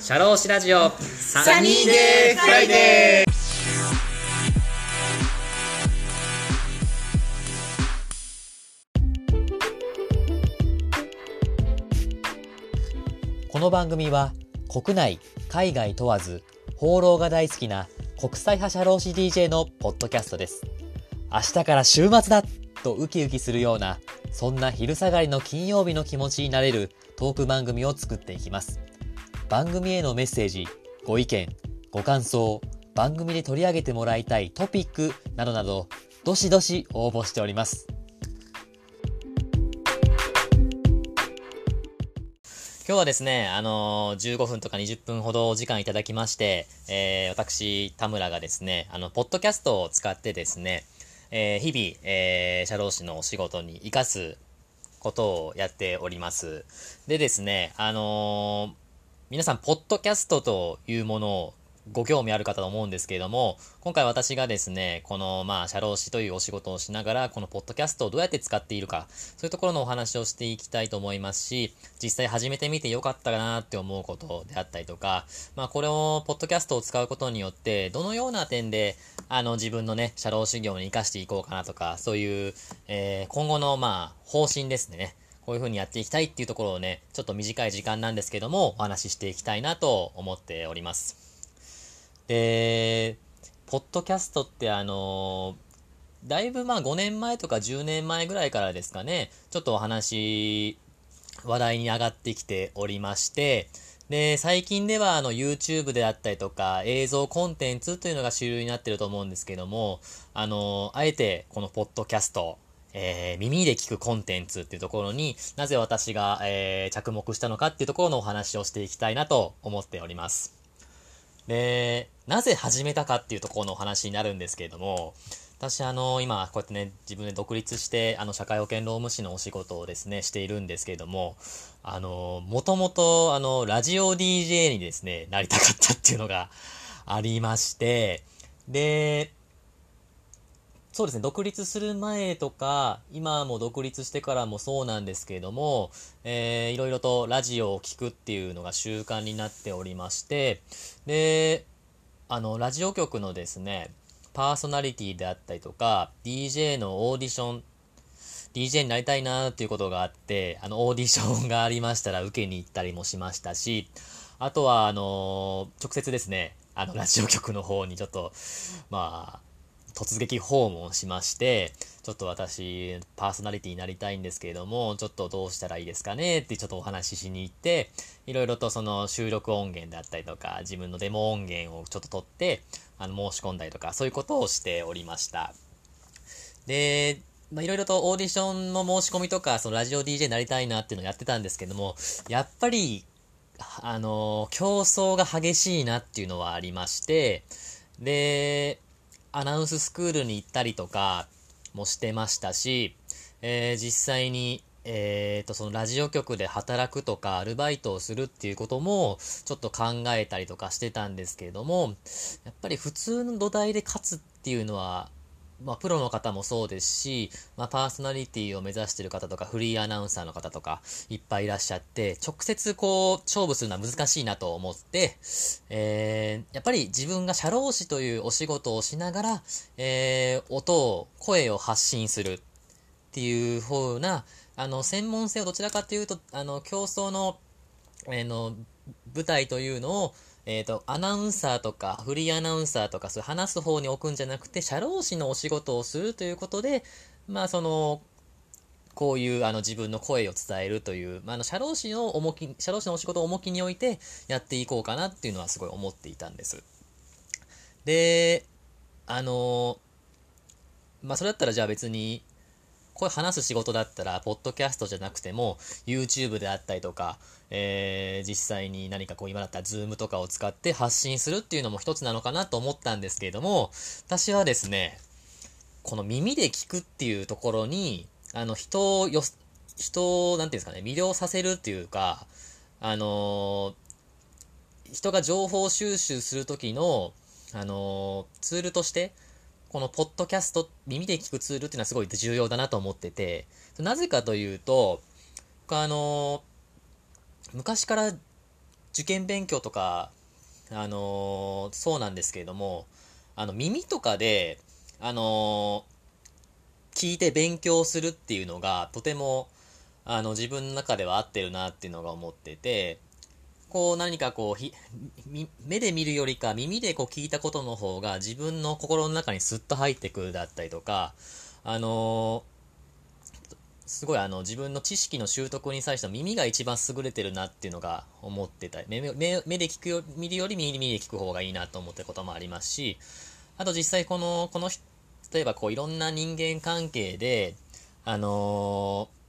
シャローシラジオ。サニーデーフライデー。この番組は国内海外問わず放浪が大好きな国際派社労士 DJ のポッドキャストです。明日から週末だとウキウキするようなそんな昼下がりの金曜日の気持ちになれるトーク番組を作っていきます。番組へのメッセージご意見ご感想番組で取り上げてもらいたいトピックなどなどどしどし応募しております今日はですね、あのー、15分とか20分ほどお時間いただきまして、えー、私、田村がですね、あの、ポッドキャストを使ってですね、えー、日々、えー、社労士のお仕事に活かすことをやっております。でですね、あのー皆さん、ポッドキャストというものをご興味あるかと思うんですけれども、今回私がですね、この、まあ、社労士というお仕事をしながら、このポッドキャストをどうやって使っているか、そういうところのお話をしていきたいと思いますし、実際始めてみてよかったかなって思うことであったりとか、まあ、これを、ポッドキャストを使うことによって、どのような点で、あの、自分のね、社労士業に活かしていこうかなとか、そういう、えー今後の、まあ、方針ですね。こういう風にやっていきたいっていうところをね、ちょっと短い時間なんですけども、お話ししていきたいなと思っております。で、ポッドキャストってあのだいぶまあ5年前とか10年前ぐらいからですかね、ちょっとお話、話題に上がってきておりまして、で、最近ではあの YouTube であったりとか映像コンテンツというのが主流になってると思うんですけども、あの、あえてこのポッドキャスト、えー耳で聞くコンテンツっていうところになぜ私が、えー着目したのかっていうところのお話をしていきたいなと思っております。で、なぜ始めたかっていうところのお話になるんですけれども、私あの、今こうやってね、自分で独立して、あの、社会保険労務士のお仕事をですね、しているんですけれども、あの、もともと、あの、ラジオ DJ にですね、なりたかったっていうのがありまして、で、そうですね、独立する前とか、今も独立してからもそうなんですけれども、えーいろいろとラジオを聞くっていうのが習慣になっておりまして、で、あの、ラジオ局のですね、パーソナリティであったりとか、DJ のオーディション、DJ になりたいなっていうことがあって、あの、オーディションがありましたら受けに行ったりもしましたし、あとは、あの直接ですね、あの、ラジオ局の方にちょっと、まあ、突撃訪問しまして、ちょっと私、パーソナリティになりたいんですけれども、ちょっとどうしたらいいですかねってちょっとお話ししに行って、いろいろとその収録音源であったりとか、自分のデモ音源をちょっと取って、あの、申し込んだりとか、そういうことをしておりました。で、まあ、いろいろとオーディションの申し込みとか、そのラジオ DJ になりたいなっていうのをやってたんですけども、やっぱり、あの、競争が激しいなっていうのはありまして、で、アナウンススクールに行ったりとかもしてましたし、えー実際に、えーと、そのラジオ局で働くとか、アルバイトをするっていうことも、ちょっと考えたりとかしてたんですけれども、やっぱり普通の土台で勝つっていうのは、まあ、プロの方もそうですし、まあ、パーソナリティを目指してる方とか、フリーアナウンサーの方とか、いっぱいいらっしゃって、直接こう、勝負するのは難しいなと思って、えーやっぱり自分が社労士というお仕事をしながら、えー音を、声を発信するっていう風な、あの、専門性をどちらかというと、あの、競争の、えーの、舞台というのを、えっ、と、アナウンサーとか、フリーアナウンサーとか、そう話す方に置くんじゃなくて、社労士のお仕事をするということで、まあ、その、こういう、あの、自分の声を伝えるという、まあ、あの、社労士の重き、社労士のお仕事を重きに置いて、やっていこうかなっていうのはすごい思っていたんです。で、あの、まあ、それだったらじゃあ別に、これ話す仕事だったら、ポッドキャストじゃなくても、YouTube であったりとか、えー実際に何かこう今だったら Zoom とかを使って発信するっていうのも一つなのかなと思ったんですけれども、私はですね、この耳で聞くっていうところに、あの、人をよ、人を、なんていうんですかね、魅了させるっていうか、あのー人が情報収集するときの、あのーツールとして、このポッドキャスト、耳で聞くツールっていうのはすごい重要だなと思ってて、なぜかというと、あの昔から受験勉強とか、あのそうなんですけれども、あの、耳とかで、あの聞いて勉強するっていうのが、とても、あの、自分の中では合ってるなっていうのが思ってて、こう何かこう目で見るよりか耳でこう聞いたことの方が自分の心の中にスッと入ってくるだったりとか、あのーすごいあの自分の知識の習得に際して耳が一番優れてるなっていうのが思ってた。目目目で聞くよ見るより耳で聞く方がいいなと思ってることもありますしあと実際このこの例えばこういろんな人間関係であのー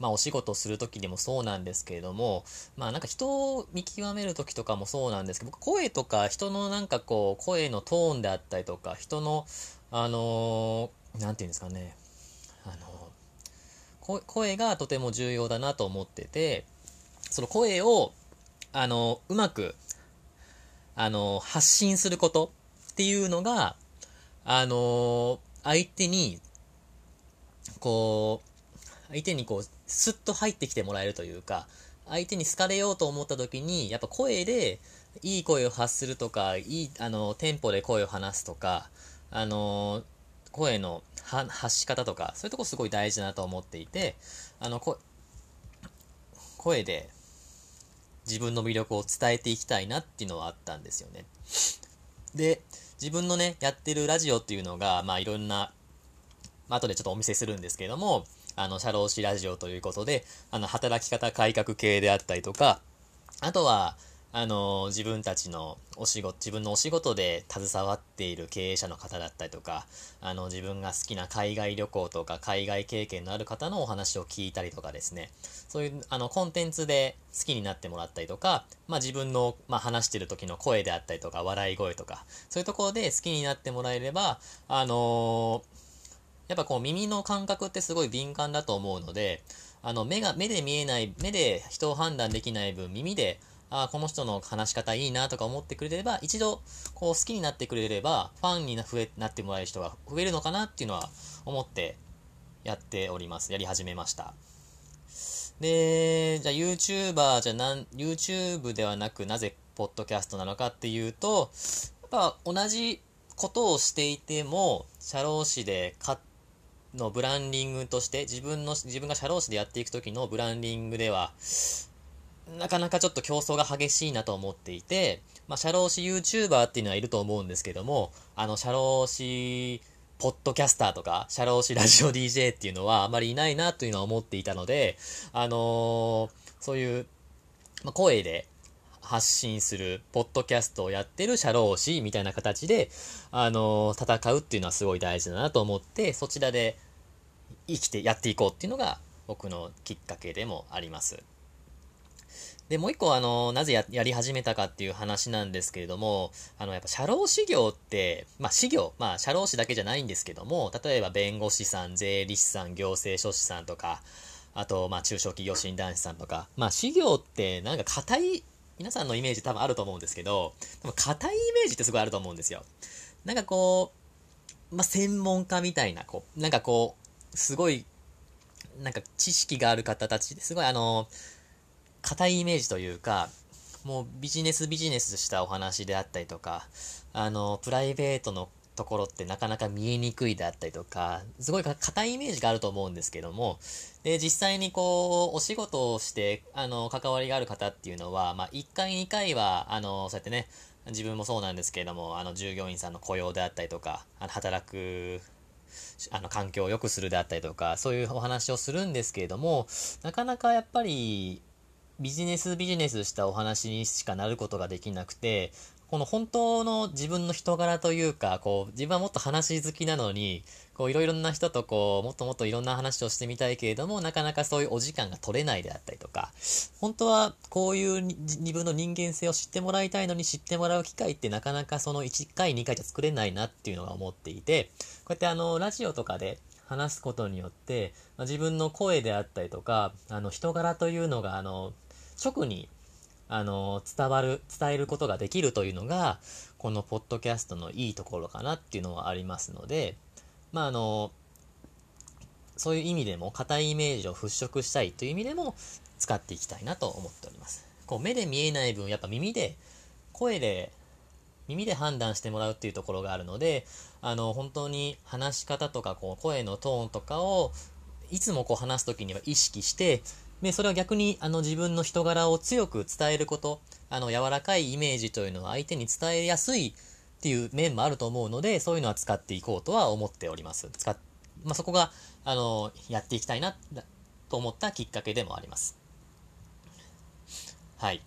まあお仕事する時でもそうなんですけれども、まあなんか人を見極める時とかもそうなんですけど、僕声とか人のなんかこう声のトーンであったりとか、人の、あのーていうんですかね、あのー声がとても重要だなと思ってて、その声を、あのーうまく、あの発信することっていうのが、あの相手に、こう、相手にこう、スッと入ってきてもらえるというか、相手に好かれようと思った時に、やっぱ声で、いい声を発するとか、いい、あの、テンポで声を話すとか、あの、声の発し方とか、そういうとこすごい大事だなと思っていて、あの、声で自分の魅力を伝えていきたいなっていうのはあったんですよね。で、自分のね、やってるラジオっていうのが、まあいろんな、後でちょっとお見せするんですけれども、あの、社労士ラジオということで、あの、働き方改革系であったりとか、あとは、あの、自分たちのお仕事、自分のお仕事で携わっている経営者の方だったりとか、あの、自分が好きな海外旅行とか海外経験のある方のお話を聞いたりとかですね、そういう、あの、コンテンツで好きになってもらったりとか、まあ自分の、まあ話してる時の声であったりとか、笑い声とか、そういうところで好きになってもらえれば、あのやっぱこう耳の感覚ってすごい敏感だと思うので、あの目が、目で見えない、目で人を判断できない分耳で、ああ、この人の話し方いいなとか思ってくれれば、一度こう好きになってくれれば、ファンにな増えなってもらえる人が増えるのかなっていうのは思ってやっております。やり始めました。で、じゃあ YouTuber じゃなん、YouTube ではなくなぜポッドキャストなのかっていうと、やっぱ同じことをしていても、社労士でのブランディングとして自分の自分が社労士でやっていく時のブランディングではなかなかちょっと競争が激しいなと思っていて、まあ、社労士 YouTuber っていうのはいると思うんですけども、あの、社労士ポッドキャスターとか、社労士ラジオ DJ っていうのはあまりいないなというのは思っていたので、あのーそういう、まあ、声で発信する、ポッドキャストをやってる社労士みたいな形で、あの戦うっていうのはすごい大事だなと思って、そちらで生きてやっていこうっていうのが僕のきっかけでもあります。で、もう一個、あの、なぜややり始めたかっていう話なんですけれども、あの、やっぱ社労士業って、まあ、士業、まあ、社労士だけじゃないんですけども、例えば弁護士さん、税理士さん、行政書士さんとか、あと、まあ、中小企業診断士さんとか、まあ、士業ってなんか硬い、皆さんのイメージ多分あると思うんですけど、でも硬いイメージってすごいあると思うんですよ。なんかこう、まあ、専門家みたいな、こう、なんかこう、すごい、なんか知識がある方たちですごいあの、硬いイメージというか、もうビジネスビジネスしたお話であったりとか、あの、プライベートのところってなかなか見えにくいであったりとか、すごい硬いイメージがあると思うんですけども、で、実際にこう、お仕事をして、あの、関わりがある方っていうのは、まあ、1回2回は、あの、そうやってね、自分もそうなんですけれども、あの、従業員さんの雇用であったりとか、あの、働く、あの、環境を良くするであったりとか、そういうお話をするんですけれども、なかなかやっぱり、ビジネスビジネスしたお話にしかなることができなくて、この本当の自分の人柄というか、こう、自分はもっと話好きなのに、こう、いろいろな人とこう、もっともっといろんな話をしてみたいけれども、なかなかそういうお時間が取れないであったりとか、本当はこういう自分の人間性を知ってもらいたいのに知ってもらう機会ってなかなかその1回、2回じゃ作れないなっていうのが思っていて、こうやってあの、ラジオとかで、話すことによって、まあ自分の声であったりとか、あの、人柄というのが、あの、直に、あの、伝わる、伝えることができるというのが、このポッドキャストのいいところかなっていうのはありますので、まあ、あの、そういう意味でも、硬いイメージを払拭したいという意味でも、使っていきたいなと思っております。こう目で見えない分、やっぱ耳で、声で、耳で判断してもらうっていうところがあるので、あの、本当に話し方とか、こう、声のトーンとかを、いつもこう話すときには意識して、で、それは逆に、あの、自分の人柄を強く伝えること、あの、柔らかいイメージというのは相手に伝えやすいっていう面もあると思うので、そういうのは使っていこうとは思っております。使っ、まあ、そこが、あの、やっていきたいな、と思ったきっかけでもあります。はい。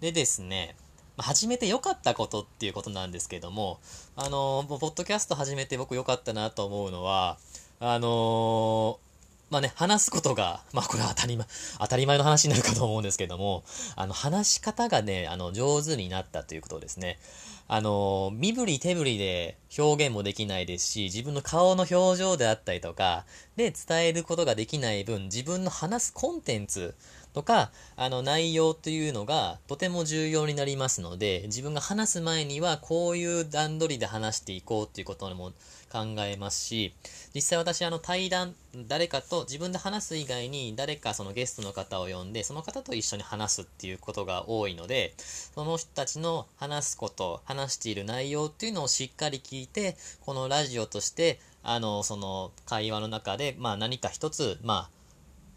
でですね、始めて良かったことっていうことなんですけども、あの、ポッドキャスト始めて僕良かったなと思うのは、あのまあね、話すことが、まあこれは当たり前、当たり前の話になるかと思うんですけども、あの、話し方がね、あの、上手になったということですね。あの、身振り手振りで表現もできないですし、自分の顔の表情であったりとか、で伝えることができない分、自分の話すコンテンツとか、あの内容というのがとても重要になりますので、自分が話す前にはこういう段取りで話していこうっていうことも考えますし、実際私あの対談、誰かと自分で話す以外に誰かそのゲストの方を呼んで、その方と一緒に話すっていうことが多いので、その人たちの話すこと、話している内容っていうのをしっかり聞いて、このラジオとして、あの、その会話の中で、まあ何か一つ、まあ、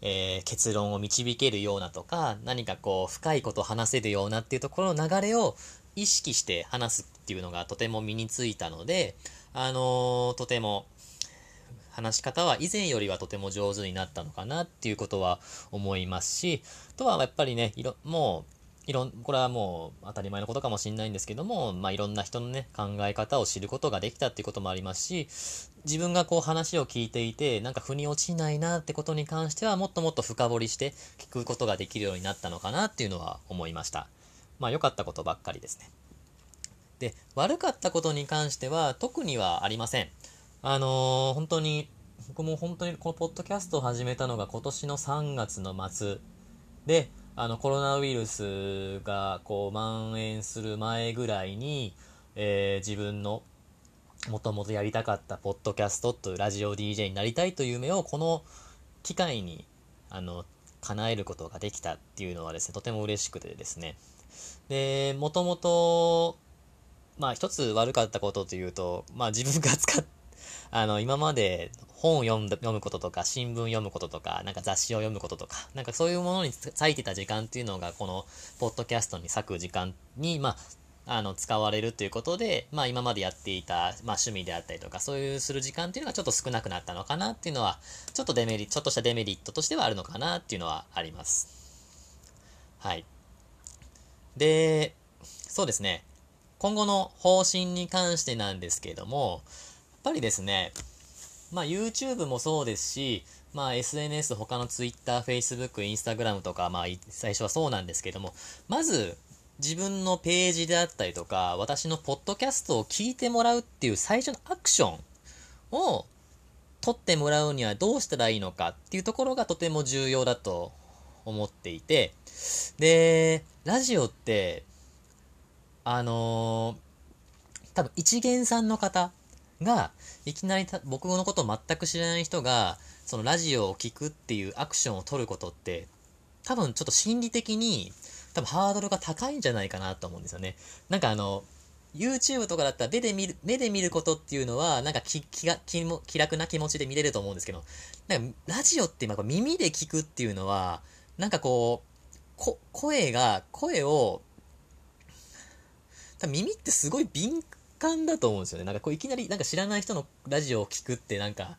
えー、結論を導けるようなとか、何かこう、深いことを話せるようなっていうところの流れを意識して話すっていうのがとても身についたので、あのー、とても、話し方は以前よりはとても上手になったのかなっていうことは思いますし、とはやっぱりね、いろ、もう、いろん、これはもう当たり前のことかもしれないんですけども、まあいろんな人のね、考え方を知ることができたっていうこともありますし、自分がこう話を聞いていて、なんか腑に落ちないなってことに関しては、もっともっと深掘りして聞くことができるようになったのかなっていうのは思いました。まあ良かったことばっかりですね。で、悪かったことに関しては特にはありません。あのー、本当に、僕も本当にこのポッドキャストを始めたのが今年の3月の末で、あのコロナウイルスがこう蔓延する前ぐらいに、えー、自分のもともとやりたかったポッドキャストというラジオ DJ になりたいという夢をこの機会にあの叶えることができたっていうのはですねとても嬉しくてですねでもともとまあ一つ悪かったことというとまあ自分が使っ あの今まで本を読む読むこととか、新聞を読むこととか、なんか雑誌を読むこととか、なんかそういうものに割いてた時間っていうのが、このポッドキャストに割く時間に、まあ、あの、使われるということで、まあ今までやっていた、まあ趣味であったりとか、そういうする時間っていうのがちょっと少なくなったのかなっていうのは、ちょっとデメリ、ちょっとしたデメリットとしてはあるのかなっていうのはあります。はい。で、そうですね。今後の方針に関してなんですけれども、やっぱりですね、まあ YouTube もそうですし、まあ SNS 他の Twitter、Facebook、Instagram とか、まあ最初はそうなんですけども、まず自分のページであったりとか、私のポッドキャストを聞いてもらうっていう最初のアクションを取ってもらうにはどうしたらいいのかっていうところがとても重要だと思っていて、で、ラジオって、あのー、多分一元さんの方が、いきなり僕のことを全く知らない人が、そのラジオを聴くっていうアクションを取ることって、多分ちょっと心理的に、多分ハードルが高いんじゃないかなと思うんですよね。なんかあの、YouTube とかだったら目で見る、目で見ることっていうのは、なんか気気が気も気楽な気持ちで見れると思うんですけど、なんかラジオって今耳で聞くっていうのは、なんかこう、こ声が、声を、耳ってすごい敏感だと思うんですよね。なんかこういきなりなんか知らない人のラジオを聞くってなんか、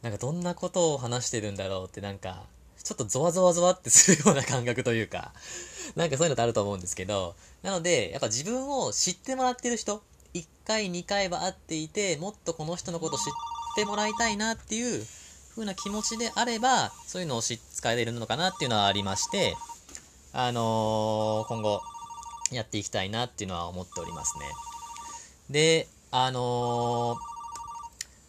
なんかどんなことを話してるんだろうってなんか、ちょっとゾワゾワゾワってするような感覚というか、なんかそういうのってあると思うんですけど、なので、やっぱ自分を知ってもらってる人、1回2回は会っていて、もっとこの人のこと知ってもらいたいなっていう風な気持ちであれば、そういうのを使えるのかなっていうのはありまして、あのー、今後やっていきたいなっていうのは思っておりますね。で、あのー、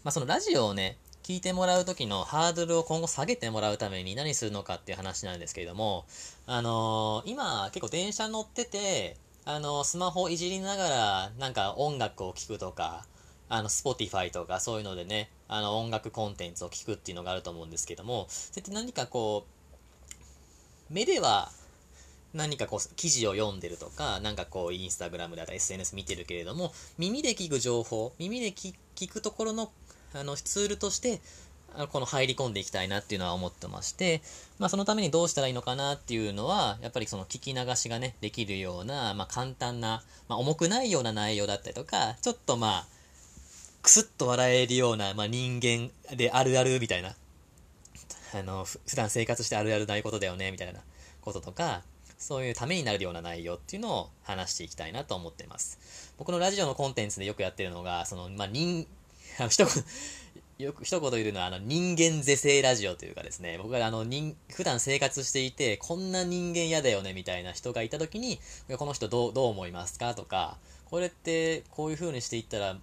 まあ、そのラジオをね、聞いてもらう時のハードルを今後下げてもらうために何するのかっていう話なんですけれども、あのー、今結構電車乗ってて、あの、スマホいじりながらなんか音楽を聴くとか、あの、Spotify とかそういうのでね、あの、音楽コンテンツを聞くっていうのがあると思うんですけども、そうやって何かこう、目では何かこう、記事を読んでるとか、なんかこう、インスタグラムだったり SNS 見てるけれども、耳で聞く情報、耳で聞くところの、あの、ツールとして、この入り込んでいきたいなっていうのは思ってまして、まあそのためにどうしたらいいのかなっていうのは、やっぱりその聞き流しがね、できるような、まあ簡単な、まあ重くないような内容だったりとか、ちょっとまあ、くすっと笑えるような、まあ人間であるあるみたいな、あの、普段生活してあるあるないことだよね、みたいなこととか、そういうためになるような内容っていうのを話していきたいなと思っています。僕のラジオのコンテンツでよくやってるのが、その、まあ、人、一言、よく一言言うのは、あの、人間是正ラジオというかですね、僕があの、人、普段生活していて、こんな人間嫌だよね、みたいな人がいた時に、この人どう、どう思いますかとか、これって、こういう風にしていったら、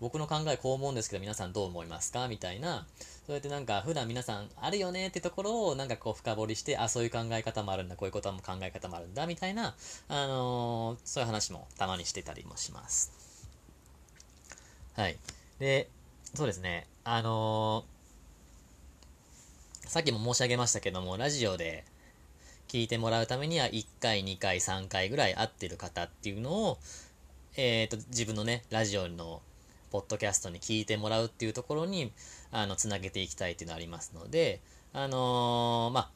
僕の考えこう思うんですけど、皆さんどう思いますかみたいな、そうやってなんか、普段皆さんあるよねってところを、なんかこう深掘りして、あ、そういう考え方もあるんだ、こういうことも考え方もあるんだ、みたいな、あのー、そういう話もたまにしてたりもします。はい。で、そうですね。あのー、さっきも申し上げましたけども、ラジオで聞いてもらうためには1回、2回、3回ぐらい会ってる方っていうのを、えっ、ー、と、自分のね、ラジオのポッドキャストに聞いてもらうっていうところに、あの、つなげていきたいっていうのありますので、あのー、まあ、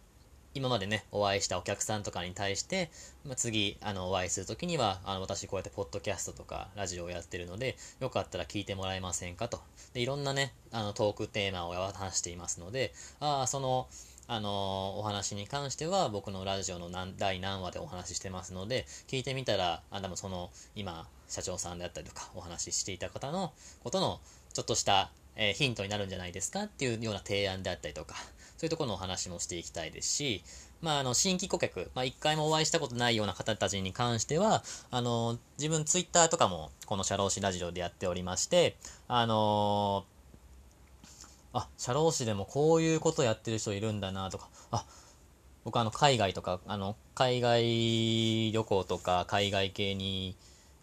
今までね、お会いしたお客さんとかに対して、まあ、次、あの、お会いするときには、あの、私こうやってポッドキャストとかラジオをやってるので、よかったら聞いてもらえませんかと。で、いろんなね、あの、トークテーマを話していますので、ああ、その、あのお話に関しては僕のラジオの何第何話でお話ししてますので、聞いてみたら、あ、でもその、今、社長さんであったりとか、お話ししていた方のことの、ちょっとした、えー、ヒントになるんじゃないですかっていうような提案であったりとか、そういうところのお話もしていきたいですし、まあ、あの、新規顧客、まあ、一回もお会いしたことないような方たちに関しては、あの、自分ツイッターとかも、この社労士ラジオでやっておりまして、あのあ、社労士でもこういうことやってる人いるんだなとか、あ、僕あの、海外とか、あの、海外旅行とか、海外系に、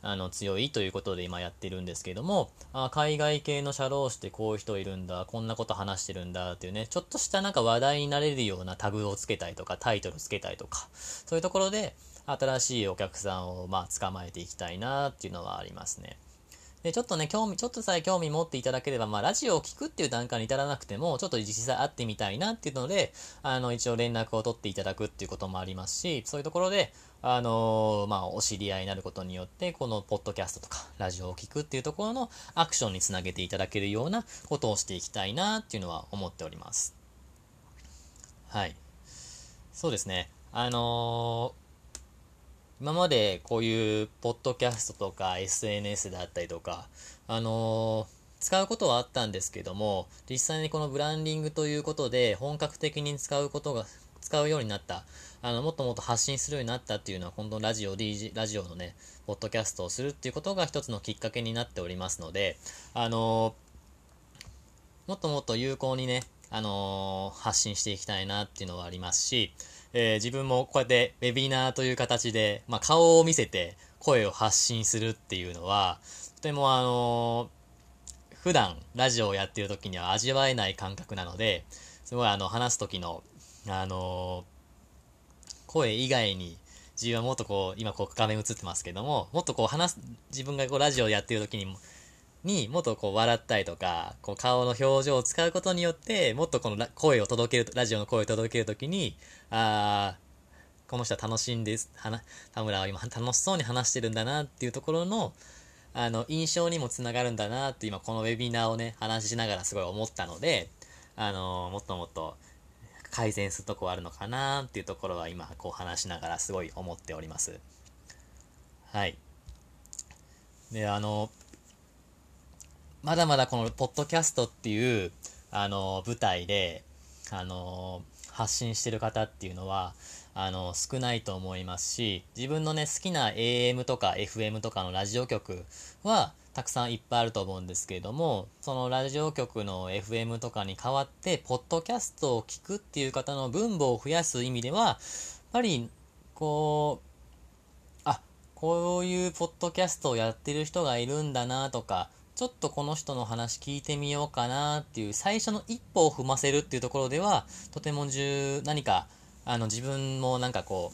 あの強いということで今やってるんですけども、あ海外系の社労士ってこういう人いるんだ、こんなこと話してるんだっていうね、ちょっとしたなんか話題になれるようなタグをつけたりとか、タイトルつけたりとか、そういうところで新しいお客さんをまあ捕まえていきたいなっていうのはありますね。で、ちょっとね、興味、ちょっとさえ興味持っていただければ、まあ、ラジオを聞くっていう段階に至らなくても、ちょっと実際会ってみたいなっていうので、あの、一応連絡を取っていただくっていうこともありますし、そういうところで、あのー、まあ、お知り合いになることによって、このポッドキャストとか、ラジオを聞くっていうところのアクションにつなげていただけるようなことをしていきたいなっていうのは思っております。はい。そうですね。あのー今までこういうポッドキャストとか SNS だったりとか、あの、使うことはあったんですけども、実際にこのブランディングということで本格的に使うことが、使うようになった、あの、もっともっと発信するようになったっていうのは、今度ラジオ、DJ、ラジオのね、ポッドキャストをするっていうことが一つのきっかけになっておりますので、あの、もっともっと有効にね、あの、発信していきたいなっていうのはありますし、えー、自分もこうやってウェビナーという形で、まあ、顔を見せて声を発信するっていうのは、とてもあのー、普段ラジオをやってる時には味わえない感覚なので、すごいあの、話す時の、あのー、声以外に、自分はもっとこう、今こう画面映ってますけども、もっとこう話す、自分がこうラジオをやってる時にも、にもっとこう笑ったりとか、こう顔の表情を使うことによって、もっとこの声を届ける、ラジオの声を届けるときに、あこの人は楽しんで、田村は今楽しそうに話してるんだなっていうところの、あの、印象にもつながるんだなって今このウェビナーをね、話しながらすごい思ったので、あの、もっともっと改善するとこあるのかなっていうところは今こう話しながらすごい思っております。はい。で、あの、まだまだこのポッドキャストっていう、あの、舞台で、あの、発信してる方っていうのは、あの、少ないと思いますし、自分のね、好きな AM とか FM とかのラジオ局は、たくさんいっぱいあると思うんですけれども、そのラジオ局の FM とかに代わって、ポッドキャストを聞くっていう方の分母を増やす意味では、やっぱり、こう、あ、こういうポッドキャストをやってる人がいるんだなとか、ちょっとこの人の話聞いてみようかなっていう最初の一歩を踏ませるっていうところでは、とても重、何か、あの、自分もなんかこ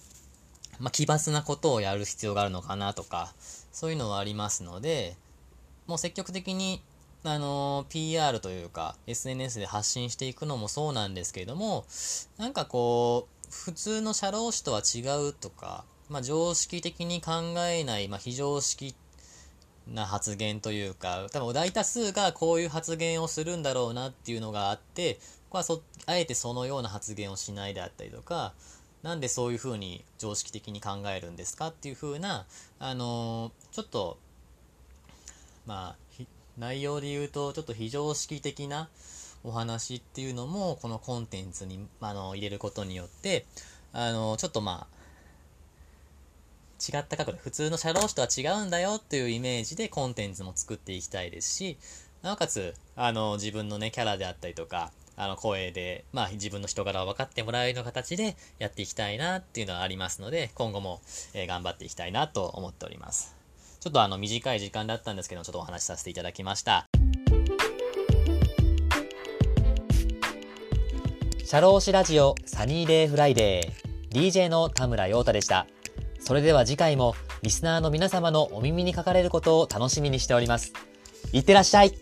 う、まあ、奇抜なことをやる必要があるのかなとか、そういうのはありますので、もう積極的に、あの、PR というか、SNS で発信していくのもそうなんですけれども、なんかこう、普通の社労士とは違うとか、まあ、常識的に考えない、まあ、非常識な発言というか、多分大多数がこういう発言をするんだろうなっていうのがあって、ここはそあえてそのような発言をしないであったりとか、なんでそういうふうに常識的に考えるんですかっていうふうな、あのー、ちょっと、まあ、内容で言うと、ちょっと非常識的なお話っていうのも、このコンテンツに、あの、入れることによって、あの、ちょっとまあ、違った角度、普通の社労士とは違うんだよっていうイメージでコンテンツも作っていきたいですし、なおかつ、あの、自分のね、キャラであったりとか、あの、声で、まあ、自分の人柄を分かってもらえるような形でやっていきたいなっていうのはありますので、今後も、えー、頑張っていきたいなと思っております。ちょっとあの、短い時間だったんですけど、ちょっとお話しさせていただきました。シャローシラジオサニーデイフライデー DJ の田村陽太でした。それでは次回もリスナーの皆様のお耳にかかれることを楽しみにしております。いってらっしゃい